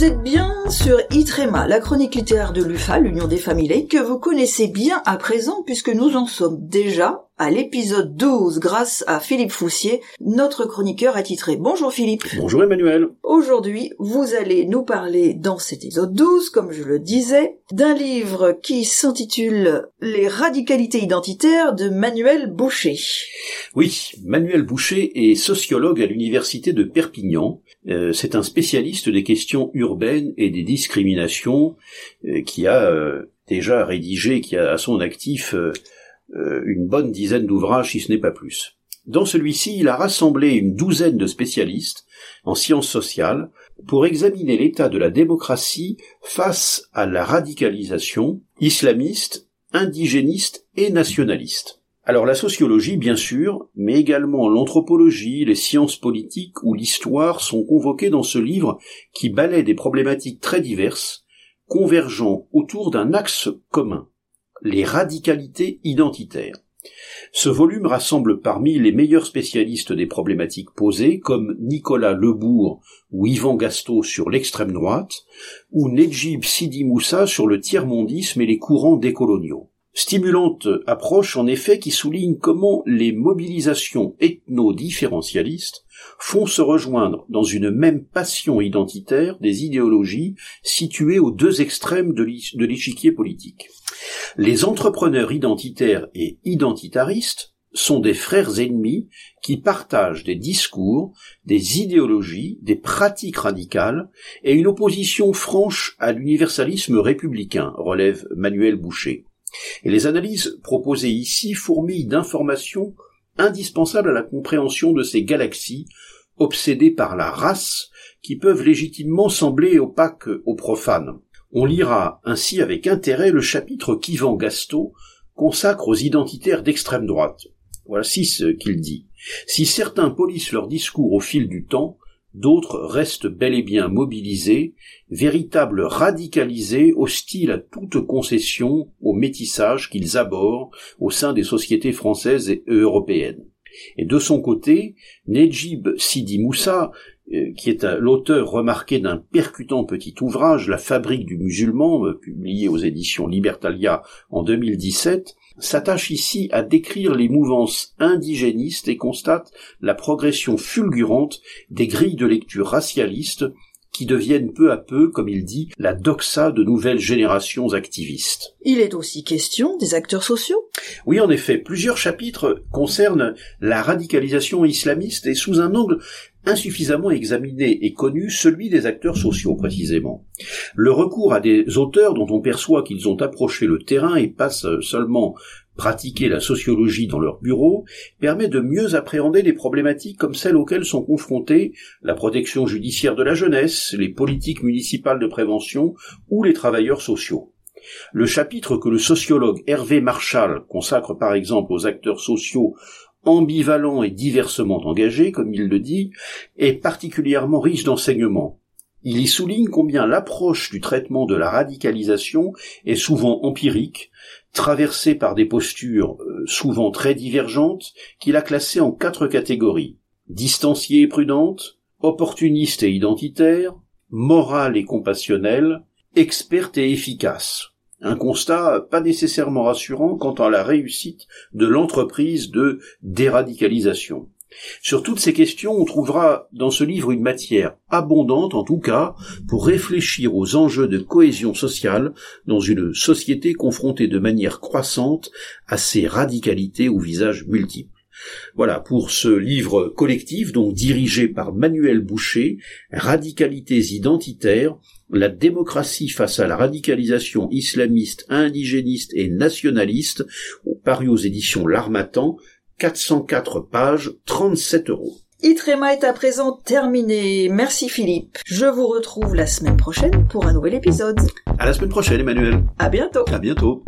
Vous êtes bien sur Itrema, la chronique littéraire de l'UFA, l'Union des familles, que vous connaissez bien à présent puisque nous en sommes déjà à l'épisode 12 grâce à Philippe Foussier, notre chroniqueur attitré. Bonjour Philippe. Bonjour Emmanuel. Aujourd'hui, vous allez nous parler dans cet épisode 12, comme je le disais, d'un livre qui s'intitule Les radicalités identitaires de Manuel Boucher. Oui, Manuel Boucher est sociologue à l'université de Perpignan. Euh, c'est un spécialiste des questions urbaines et des discriminations euh, qui a euh, déjà rédigé, qui a à son actif euh, une bonne dizaine d'ouvrages, si ce n'est pas plus. Dans celui-ci, il a rassemblé une douzaine de spécialistes en sciences sociales pour examiner l'état de la démocratie face à la radicalisation islamiste, indigéniste et nationaliste. Alors la sociologie, bien sûr, mais également l'anthropologie, les sciences politiques ou l'histoire sont convoquées dans ce livre qui balaie des problématiques très diverses, convergeant autour d'un axe commun, les radicalités identitaires. Ce volume rassemble parmi les meilleurs spécialistes des problématiques posées, comme Nicolas Lebourg ou Yvan Gasto sur l'extrême droite, ou Nedjib Sidi Moussa sur le tiers-mondisme et les courants décoloniaux. Stimulante approche en effet qui souligne comment les mobilisations ethno-différentialistes font se rejoindre dans une même passion identitaire des idéologies situées aux deux extrêmes de l'échiquier politique. Les entrepreneurs identitaires et identitaristes sont des frères ennemis qui partagent des discours, des idéologies, des pratiques radicales et une opposition franche à l'universalisme républicain, relève Manuel Boucher. Et les analyses proposées ici fourmillent d'informations indispensables à la compréhension de ces galaxies obsédées par la race qui peuvent légitimement sembler opaques aux profanes. On lira ainsi avec intérêt le chapitre qu'Yvan Gasto consacre aux identitaires d'extrême droite. Voici ce qu'il dit. Si certains polissent leur discours au fil du temps, d'autres restent bel et bien mobilisés, véritables radicalisés, hostiles à toute concession au métissage qu'ils abordent au sein des sociétés françaises et européennes. Et de son côté, Nejib Sidi Moussa euh, qui est l'auteur remarqué d'un percutant petit ouvrage, La fabrique du musulman, euh, publié aux éditions Libertalia en 2017, s'attache ici à décrire les mouvances indigénistes et constate la progression fulgurante des grilles de lecture racialistes qui deviennent peu à peu, comme il dit, la doxa de nouvelles générations activistes. Il est aussi question des acteurs sociaux Oui, en effet, plusieurs chapitres concernent la radicalisation islamiste et sous un angle insuffisamment examiné et connu, celui des acteurs sociaux précisément. Le recours à des auteurs dont on perçoit qu'ils ont approché le terrain et passent seulement pratiquer la sociologie dans leur bureau permet de mieux appréhender les problématiques comme celles auxquelles sont confrontés la protection judiciaire de la jeunesse, les politiques municipales de prévention ou les travailleurs sociaux. Le chapitre que le sociologue Hervé Marchal consacre par exemple aux acteurs sociaux ambivalents et diversement engagés, comme il le dit, est particulièrement riche d'enseignements. Il y souligne combien l'approche du traitement de la radicalisation est souvent empirique, traversée par des postures euh, souvent très divergentes, qu'il a classées en quatre catégories distanciée et prudente, opportuniste et identitaire, morale et compassionnelle, experte et efficace. Un constat pas nécessairement rassurant quant à la réussite de l'entreprise de déradicalisation. Sur toutes ces questions, on trouvera dans ce livre une matière abondante, en tout cas, pour réfléchir aux enjeux de cohésion sociale dans une société confrontée de manière croissante à ces radicalités au visage multiples. Voilà pour ce livre collectif, donc dirigé par Manuel Boucher, Radicalités identitaires, la démocratie face à la radicalisation islamiste, indigéniste et nationaliste, paru aux éditions L'Armatan, 404 pages, 37 euros. Itrema est à présent terminé. Merci Philippe. Je vous retrouve la semaine prochaine pour un nouvel épisode. À la semaine prochaine, Emmanuel. À bientôt. À bientôt.